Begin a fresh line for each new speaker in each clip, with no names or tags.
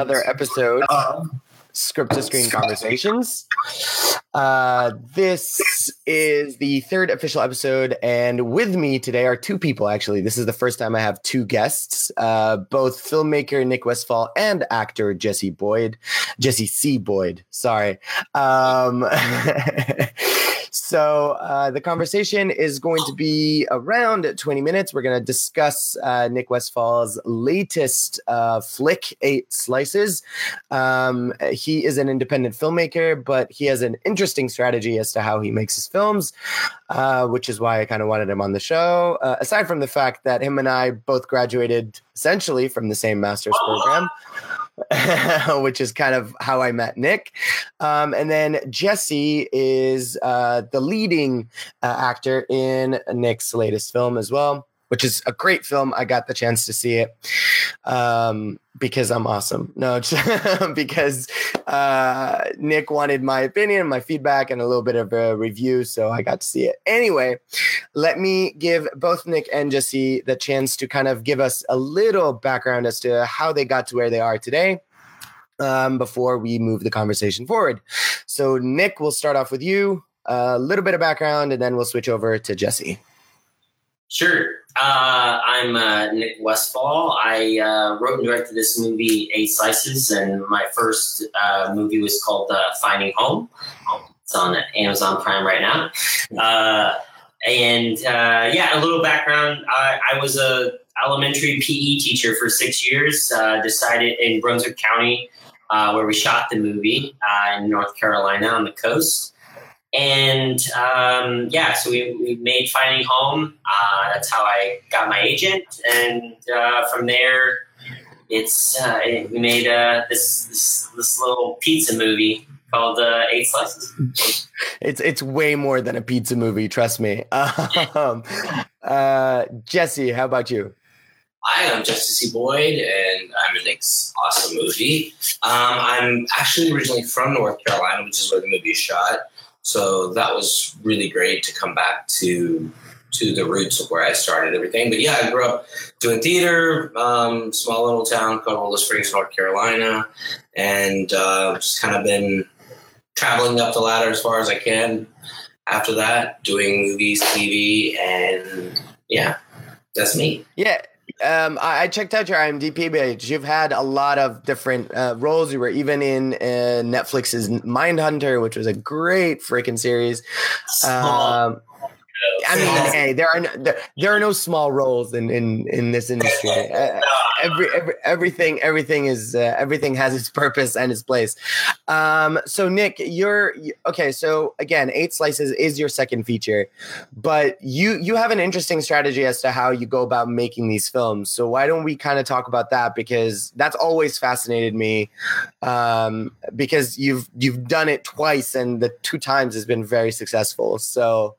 Another episode of Script to Screen Conversations. Uh, this is the third official episode, and with me today are two people. Actually, this is the first time I have two guests. Uh, both filmmaker Nick Westfall and actor Jesse Boyd, Jesse C. Boyd. Sorry. Um, so uh, the conversation is going to be around 20 minutes. We're going to discuss uh, Nick Westfall's latest uh, flick, Eight Slices. Um, he is an independent filmmaker, but he has an interesting strategy as to how he makes his films, uh, which is why I kind of wanted him on the show. Uh, aside from the fact that him and I both graduated essentially from the same master's program. which is kind of how I met Nick. Um, and then Jesse is uh, the leading uh, actor in Nick's latest film as well, which is a great film. I got the chance to see it um, because I'm awesome. No, because uh, Nick wanted my opinion, my feedback, and a little bit of a review. So I got to see it. Anyway, let me give both Nick and Jesse the chance to kind of give us a little background as to how they got to where they are today um, before we move the conversation forward. So, Nick, we'll start off with you, a little bit of background, and then we'll switch over to Jesse.
Sure. Uh, I'm uh, Nick Westfall. I uh, wrote and directed this movie, Eight Slices, and my first uh, movie was called uh, Finding Home. It's on Amazon Prime right now. Uh, and yeah, a little background. I, I was a elementary PE teacher for six years. Decided in Brunswick County, where we shot the movie in North Carolina on the coast. And um, yeah, so we, we made Finding Home. Uh, that's how I got my agent, and uh, from there, it's uh, it, we made uh, this, this this little pizza movie called uh, Eight Slices.
It's it's way more than a pizza movie, trust me. Um, uh, Jesse, how about you?
Hi, I'm Jesse C. Boyd, and I'm in this awesome movie. Um, I'm actually originally from North Carolina, which is where the movie is shot. So that was really great to come back to to the roots of where I started everything. But yeah, I grew up doing theater, um, small little town called Willow Springs, North Carolina, and uh, just kind of been traveling up the ladder as far as I can. After that, doing movies, TV, and yeah, that's me.
Yeah. Um, I, I checked out your IMDb page. You've had a lot of different uh, roles. You were even in uh, Netflix's Mindhunter, which was a great freaking series. Um, I mean, hey, there are no, there, there are no small roles in in in this industry. Uh, every, every everything everything is uh, everything has its purpose and its place. Um, so Nick, you're okay. So again, eight slices is your second feature, but you you have an interesting strategy as to how you go about making these films. So why don't we kind of talk about that because that's always fascinated me. Um, because you've you've done it twice and the two times has been very successful. So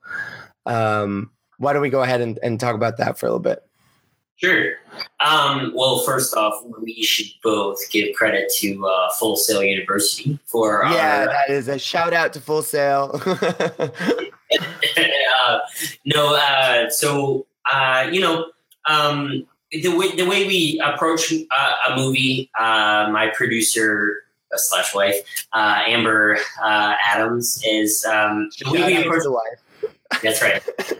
um, why don't we go ahead and, and talk about that for a little bit?
Sure. Um, well, first off, we should both give credit to uh, Full Sail University for
yeah,
our
that is a shout out to Full Sail.
uh, no, uh, so uh, you know, um, the way the way we approach uh, a movie, uh, my producer slash wife, uh, Amber uh, Adams, is um, the way we approach.
the wife.
That's right.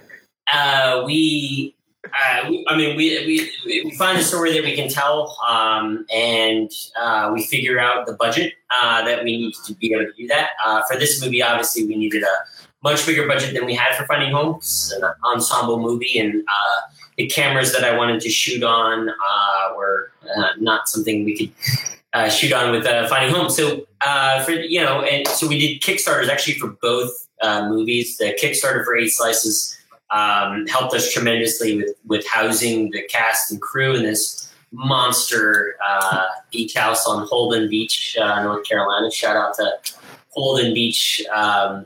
Uh, we. Uh, we, I mean, we, we we find a story that we can tell, um, and uh, we figure out the budget uh, that we need to be able to do that. Uh, for this movie, obviously, we needed a much bigger budget than we had for Finding Home. It's an ensemble movie, and uh, the cameras that I wanted to shoot on uh, were not something we could shoot on with Finding Home. So for you know, and so we did Kickstarters actually for both movies. The Kickstarter for Eight Slices um, helped us tremendously with with housing the cast and crew in this monster uh, beach house on Holden Beach, uh, North Carolina. Shout out to Holden Beach, um,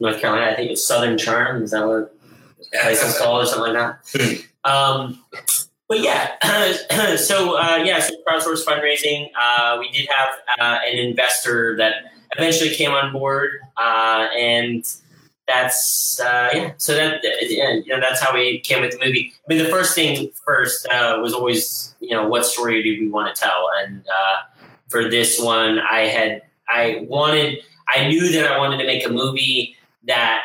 North Carolina. I think it's Southern Charm. Is that what the place is called or something like that? um, but yeah, so uh, yeah, so crowdsource fundraising. Uh, we did have uh, an investor that eventually came on board, uh, and that's uh, yeah. So that you know, that's how we came with the movie. I mean, the first thing first uh, was always you know what story do we want to tell, and uh, for this one, I had I wanted I knew that I wanted to make a movie that,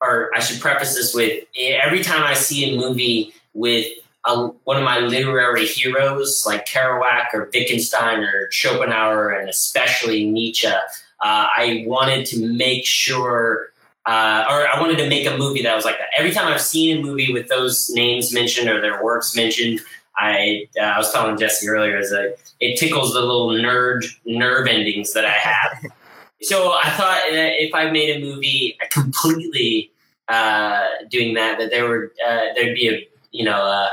or I should preface this with every time I see a movie with a, one of my literary heroes like Kerouac or Wittgenstein or Schopenhauer, and especially Nietzsche. Uh, I wanted to make sure uh, or I wanted to make a movie that was like that. Every time I've seen a movie with those names mentioned or their works mentioned, I uh, I was telling Jesse earlier is that it tickles the little nerd nerve endings that I have. so I thought if I made a movie completely uh, doing that, that there would uh, there'd be a you know uh,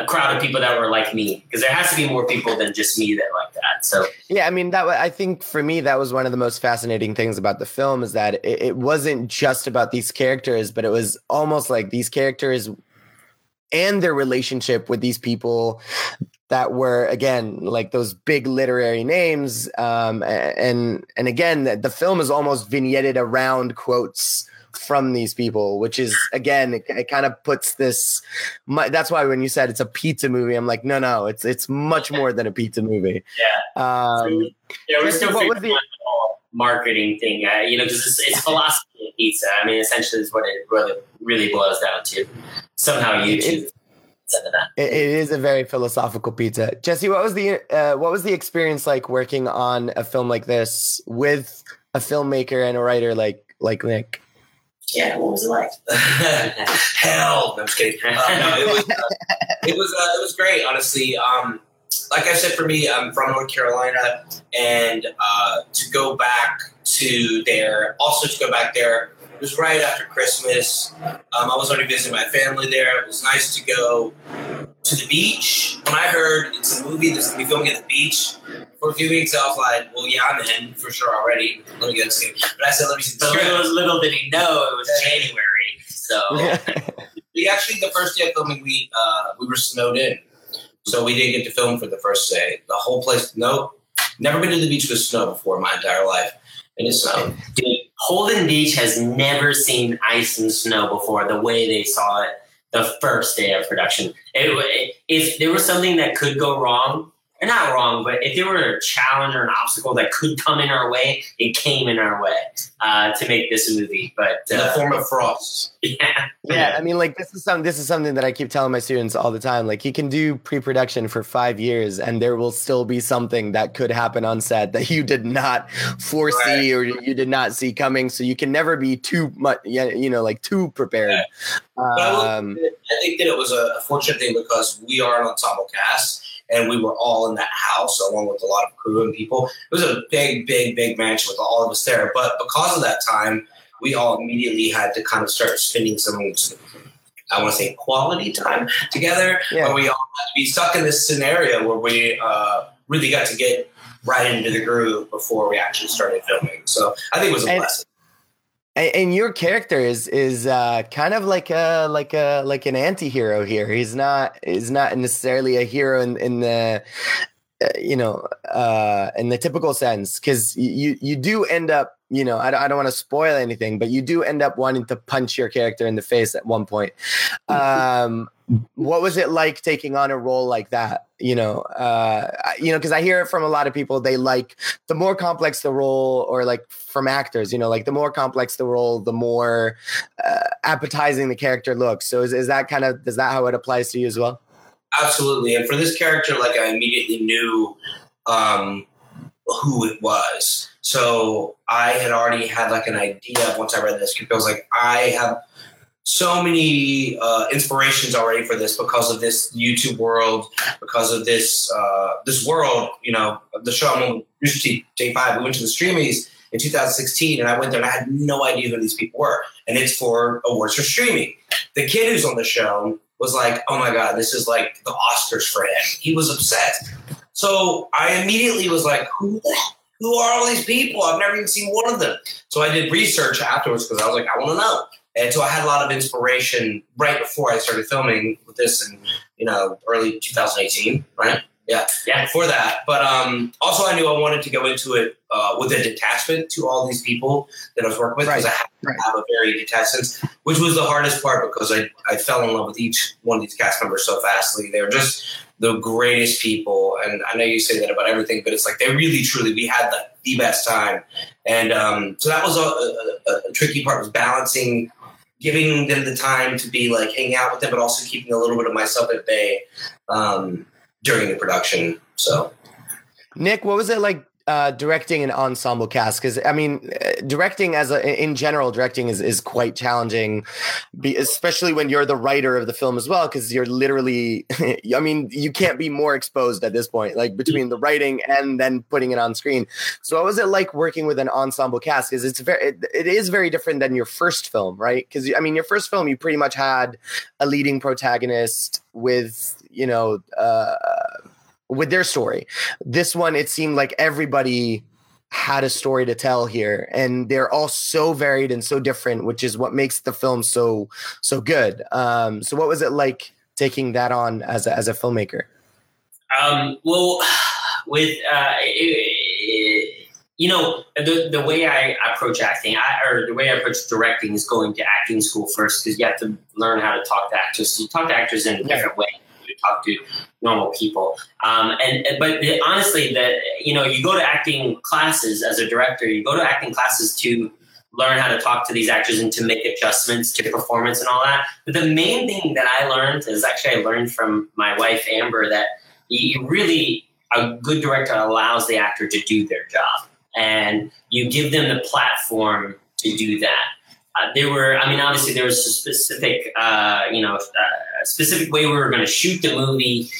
a, crowd of people that were like me because there has to be more people than just me that like that. So
yeah, I mean that. I think for me that was one of the most fascinating things about the film is that it, it wasn't just about these characters, but it was almost like these characters and their relationship with these people that were again like those big literary names um, and and again the, the film is almost vignetted around quotes from these people, which is again, it, it kind of puts this. My, that's why when you said it's a pizza movie, I'm like, no, no, it's it's much more than a pizza movie.
Yeah. Um, yeah, we're still figuring the marketing thing, uh, you know, because it's, it's philosophy of pizza. I mean, essentially, is what it really really boils down to. Somehow, YouTube.
It, it is a very philosophical pizza. Jesse, what was the uh, what was the experience like working on a film like this with a filmmaker and a writer like like Nick?
Yeah, what was it like?
Hell, no, I'm just kidding. Uh, no, it was uh, it was uh, it was great, honestly. Um, like I said, for me, I'm from North Carolina, and uh, to go back to there, also to go back there, it was right after Christmas. Um, I was already visiting my family there. It was nice to go to the beach. When I heard it's a movie that's going to be filming at the beach for a few weeks, I was like, well, yeah, I'm in for sure already. Let me get this But I said, let me see the.
Little, little did he know it was January. So
we actually, the first day of filming, we, uh, we were snowed in. So we didn't get to film for the first day. The whole place, nope. Never been to the beach with snow before in my entire life. And it snowed.
Holden Beach has never seen ice and snow before the way they saw it the first day of production. It, if there was something that could go wrong, or not wrong, but if there were a challenge or an obstacle that could come in our way, it came in our way uh, to make this a movie. But
uh, in the uh, form of frost.
Yeah,
yeah. I mean, like this is some this is something that I keep telling my students all the time. Like you can do pre-production for five years, and there will still be something that could happen on set that you did not foresee right. or you did not see coming. So you can never be too much, you know, like too prepared.
Yeah. Um, I think that it was a fortunate thing because we are an ensemble cast and we were all in that house along with a lot of crew and people. It was a big, big, big mansion with all of us there. But because of that time, we all immediately had to kind of start spending some, I want to say, quality time together. Yeah. we all had to be stuck in this scenario where we uh, really got to get right into the groove before we actually started filming. So I think it was a and, blessing
and your character is is uh, kind of like a like a like an anti-hero here. He's not is not necessarily a hero in, in the uh, you know uh, in the typical sense because you you do end up you know i, I don't want to spoil anything but you do end up wanting to punch your character in the face at one point. Um, what was it like taking on a role like that? You know uh you know because i hear it from a lot of people they like the more complex the role or like from actors you know like the more complex the role the more uh, appetizing the character looks. So is, is that kind of is that how it applies to you as well?
Absolutely. And for this character like i immediately knew um who it was. So i had already had like an idea once i read this script i was like i have so many uh, inspirations already for this because of this YouTube world, because of this uh, this world. You know, the show I'm on Rooster J Five. We went to the Streamies in 2016, and I went there and I had no idea who these people were. And it's for awards for streaming. The kid who's on the show was like, "Oh my god, this is like the Oscars for him." He was obsessed. So I immediately was like, "Who who are all these people? I've never even seen one of them." So I did research afterwards because I was like, "I want to know." And so I had a lot of inspiration right before I started filming with this in, you know, early 2018, right? Yeah. Yeah. Before that. But um, also I knew I wanted to go into it uh, with a detachment to all these people that I was working with because
Right,
I have,
right.
have a very detached sense, which was the hardest part because I, I fell in love with each one of these cast members so fastly. They were just the greatest people, and I know you say that about everything, but it's like they really truly we had the, the best time, and um, so that was a, a, a tricky part was balancing. Giving them the time to be like hanging out with them, but also keeping a little bit of myself at bay um, during the production. So
Nick, what was it like uh, directing an ensemble cast? Because I mean, uh, directing as a in general, directing is is quite challenging, especially when you're the writer of the film as well. Because you're literally, I mean, you can't be more exposed at this point, like between the writing and then putting it on screen. So, what was it like working with an ensemble cast? Because it's very, it, it is very different than your first film, right? Because I mean, your first film, you pretty much had a leading protagonist with, you know. Uh, with their story. This one, it seemed like everybody had a story to tell here, and they're all so varied and so different, which is what makes the film so so good. Um, so, what was it like taking that on as a, as a filmmaker?
Um, well, with uh, it, you know the the way I approach acting, I, or the way I approach directing, is going to acting school first because you have to learn how to talk to actors. You talk to actors in a different way. You talk to normal people, um, and but honestly, that you know, you go to acting classes as a director. You go to acting classes to learn how to talk to these actors and to make adjustments to performance and all that. But the main thing that I learned is actually I learned from my wife Amber that you really a good director allows the actor to do their job and you give them the platform to do that. Uh, there were, I mean, obviously there was a specific, uh, you know, uh, specific way we were going to shoot the movie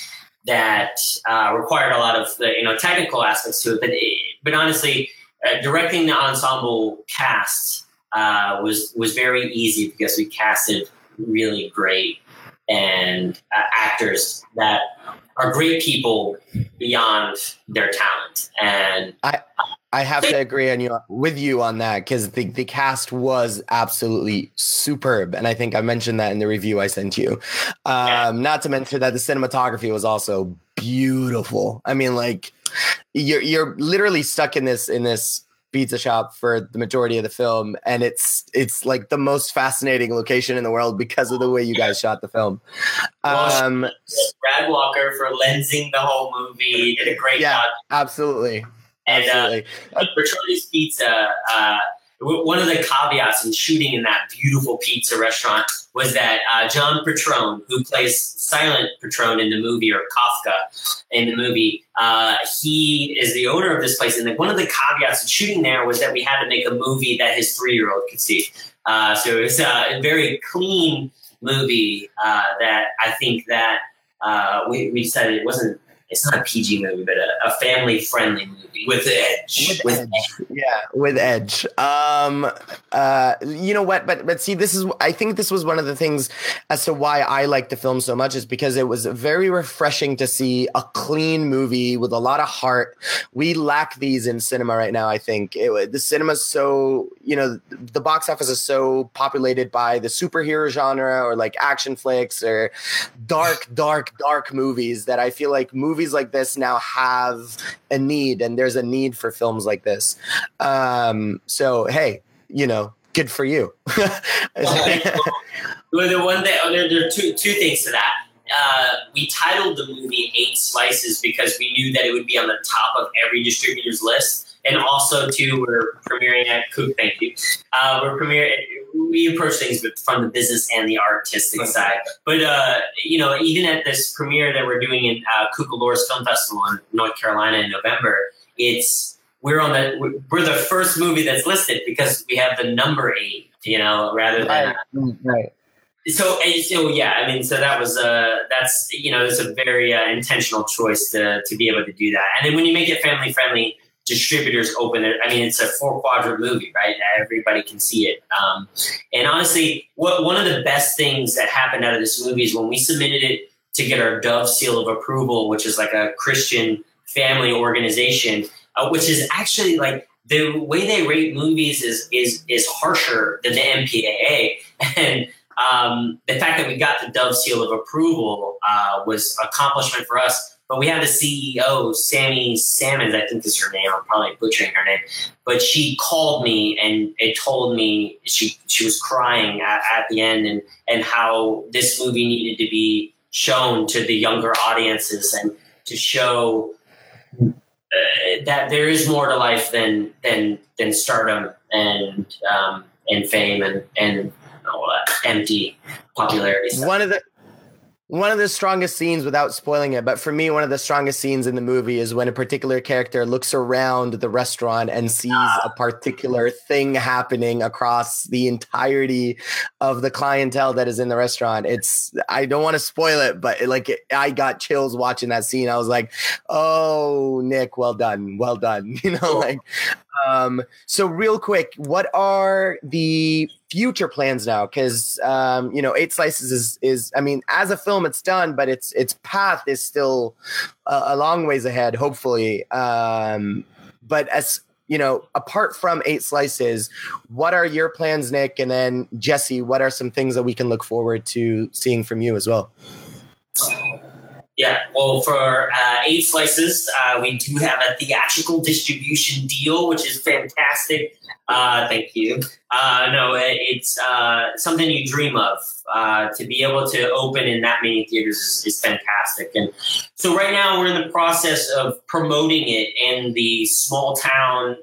that uh, required a lot of the, you know, technical aspects to it. But, it, but honestly, uh, directing the ensemble cast uh, was was very easy because we casted really great and uh, actors that are great people beyond their talent. And
I have to agree on you with you on that because the, the cast was absolutely superb, and I think I mentioned that in the review I sent you. Um,
Yeah.
Not to mention that the cinematography was also beautiful. I mean, like you're you're literally stuck in this in this pizza shop for the majority of the film, and it's it's like the most fascinating location in the world because of the way you guys shot the film.
Well,
Um,
Brad Walker for lensing the whole movie did a great
Yeah.
job.
absolutely,
And uh. Pizza, uh, one of the caveats in shooting in that beautiful pizza restaurant was that uh, John Petrone, who plays silent Petrone in the movie, or Kafka in the movie, uh, he is the owner of this place. And like, one of the caveats in shooting there was that we had to make a movie that his three year old could see. Uh, so it was uh, a very clean movie uh, that I think that uh, we, we decided it wasn't. It's not a PG movie, but a, a family friendly movie.
With edge.
with edge. yeah with edge. Um uh you know what but but see this is i think this was one of the things as to why i like the film so much is because it was very refreshing to see a clean movie with a lot of heart. We lack these in cinema right now i think. It, the cinema's so you know the box office is so populated by the superhero genre or like action flicks or dark dark dark movies that i feel like movies like this now have a need and there's a need for films like this. Um so hey you know good for you.
Well, the one that there, there are two two things to that. Uh, we titled the movie Eight Slices because we knew that it would be on the top of every distributor's list, and also too we're premiering at Coop. Thank you. Uh, we're premiering. We approach things with, from the business and the artistic side, but uh, you know, even at this premiere that we're doing in uh, Cucalorus Film Festival in North Carolina in November, it's we're on the we're the first movie that's listed because we have the number eight, you know, rather than
right, right.
so so yeah i mean so that was uh that's you know it's a very uh, intentional choice to to be able to do that and then when you make it family friendly distributors open it. I mean it's a four quadrant movie right? Everybody can see it. Um, and honestly what one of the best things that happened out of this movie is when we submitted it to get our dove seal of approval which is like a christian family organization uh, which is actually like the way they rate movies is is is harsher than the mpaa and um, the fact that we got the Dove seal of approval uh, was accomplishment for us. But we had the CEO, Sammy Salmons, I think is her name. I'm probably butchering her name, but she called me and it told me she she was crying at, at the end and and how this movie needed to be shown to the younger audiences and to show uh, that there is more to life than than than stardom and um, and fame and and all that empty popularity. Stuff.
One of the one of the strongest scenes without spoiling it but for me one of the strongest scenes in the movie is when a particular character looks around the restaurant and sees a particular thing happening across the entirety of the clientele that is in the restaurant. It's i don't want to spoil it but it, like it, i got chills watching that scene. I was like oh nick well done well done you know like um, so real quick, what are the future plans now? Because um, you know, Eight Slices is is I mean, as a film, it's done, but its its path is still a, a long ways ahead. Hopefully, um, but as you know, apart from Eight Slices, what are your plans, Nick? And then Jesse, what are some things that we can look forward to seeing from you as well?
Yeah, well, for uh, eight slices, uh, we do have a theatrical distribution deal, which is fantastic. Uh, thank you. Uh, no, it's uh, something you dream of. Uh, to be able to open in that many theaters is, is, fantastic. And so, right now, we're in the process of promoting it in the small town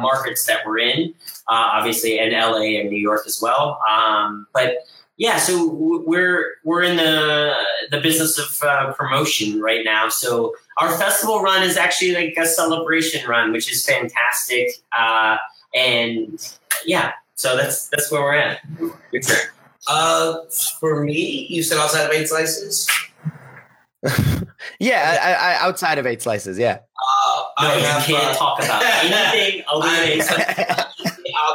markets that we're in, obviously, in LA and New York as well. Um, but yeah, so we're we're in the the business of uh, promotion right now. So our festival run is actually like a celebration run, which is fantastic. Uh, and yeah, so that's that's where we're at. Your turn.
Uh, for me, you said outside of eight slices.
yeah, I, I, outside of eight slices, yeah.
Uh, no, I you have, can't uh, talk about anything other than eight slices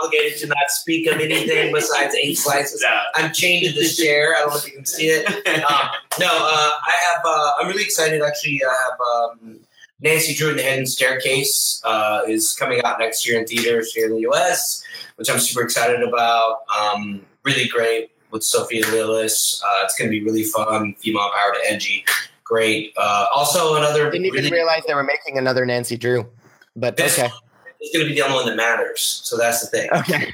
obligated to not speak of anything besides eight slices. No. I'm chained to this chair. I don't know if you can see it. Um, no, uh, I have. Uh, I'm really excited. Actually, I have um, Nancy Drew and the Hidden Staircase uh, is coming out next year in theaters here in the U.S., which I'm super excited about. Um, really great with Sophia Lillis. Uh, it's going to be really fun, female power to edgy. Great. Uh, also, another.
Didn't even realize they were making another Nancy Drew, but okay
is going to be the only one that matters. So that's the thing.
Okay.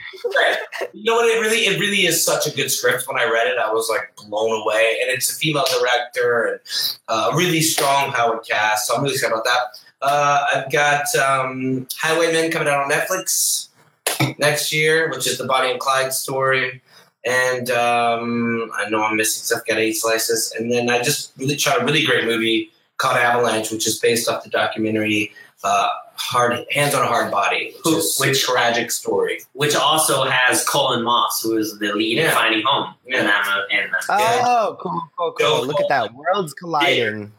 You know what? It really, it really is such a good script. When I read it, I was like blown away. And it's a female director and uh, a really strong Howard cast. So I'm really excited about that. Uh, I've got um, Highwaymen coming out on Netflix next year, which is the Bonnie and Clyde story. And um, I know I'm missing stuff. Got eight slices, and then I just really tried a really great movie called Avalanche, which is based off the documentary uh, hard hands on a hard body, which is which tragic story.
Which also has Cullen Moss, who is the lead yeah. in Finding Home. Yeah. And, and,
oh, cool, cool, cool! Look at that, worlds colliding.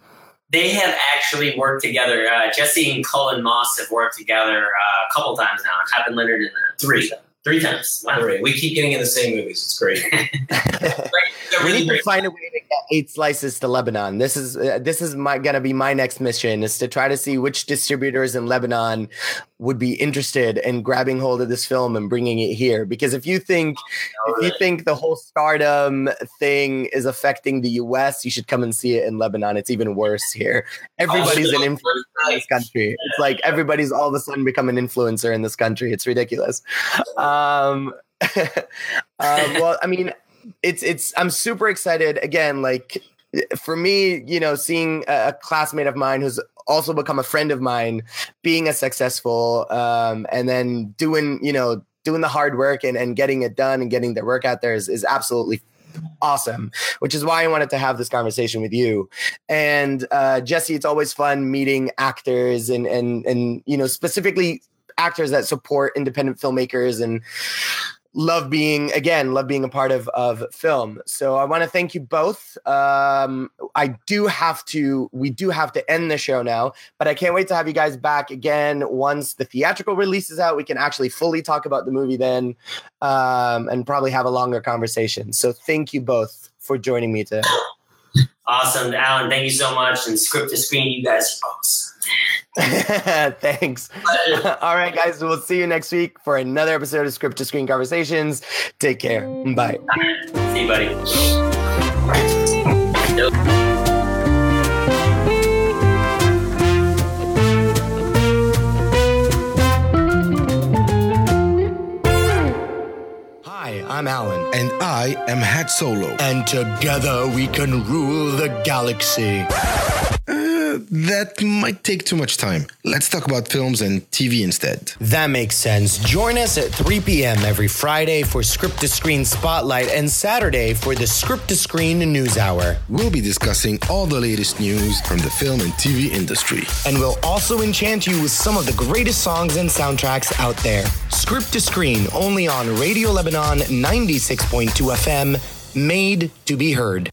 They, they have actually worked together. Uh, Jesse and Cullen Moss have worked together uh, a couple times now. Captain Leonard in the three. Three times.
Wow. Three. We keep getting in the same movies. It's great.
we need to find a way to get eight slices to Lebanon. This is uh, this is my gonna be my next mission is to try to see which distributors in Lebanon would be interested in grabbing hold of this film and bringing it here. Because if you think if you think the whole stardom thing is affecting the U.S., you should come and see it in Lebanon. It's even worse here. Everybody's an influencer in this country. It's like everybody's all of a sudden become an influencer in this country. It's ridiculous. Um, uh, well, I mean, it's it's. I'm super excited. Again, like for me, you know, seeing a classmate of mine who's also become a friend of mine, being a successful, um, and then doing, you know, doing the hard work and, and getting it done and getting their work out there is, is absolutely awesome. Which is why i wanted to have this conversation with you. And uh, jesse it's always fun meeting actors and and and you know specifically actors that support independent filmmakers and love being again love being a part of of film. So i want to thank you both. Um i do have to we do have to end the show now but i can't wait to have you guys back again once the theatrical release is out. We can actually fully talk about the movie then um and probably have a longer conversation. So thank you both for joining me today
awesome alan thank you so much and script to screen you guys folks
Thanks. All right, guys. We'll see you next week for another episode of Script to Screen Conversations. Take care. Bye.
See you, buddy.
I'm Alan.
And I am Hat Solo.
And together we can rule the galaxy.
That might take too much time. Let's talk about films and TV instead.
That makes sense. Join us at 3 p.m. every Friday for Script to Screen Spotlight and Saturday for the Script to Screen News Hour.
We'll be discussing all the latest news from the film and TV industry.
And we'll also enchant you with some of the greatest songs and soundtracks out there. Script to Screen only on Radio Lebanon 96.2 FM, made to be heard.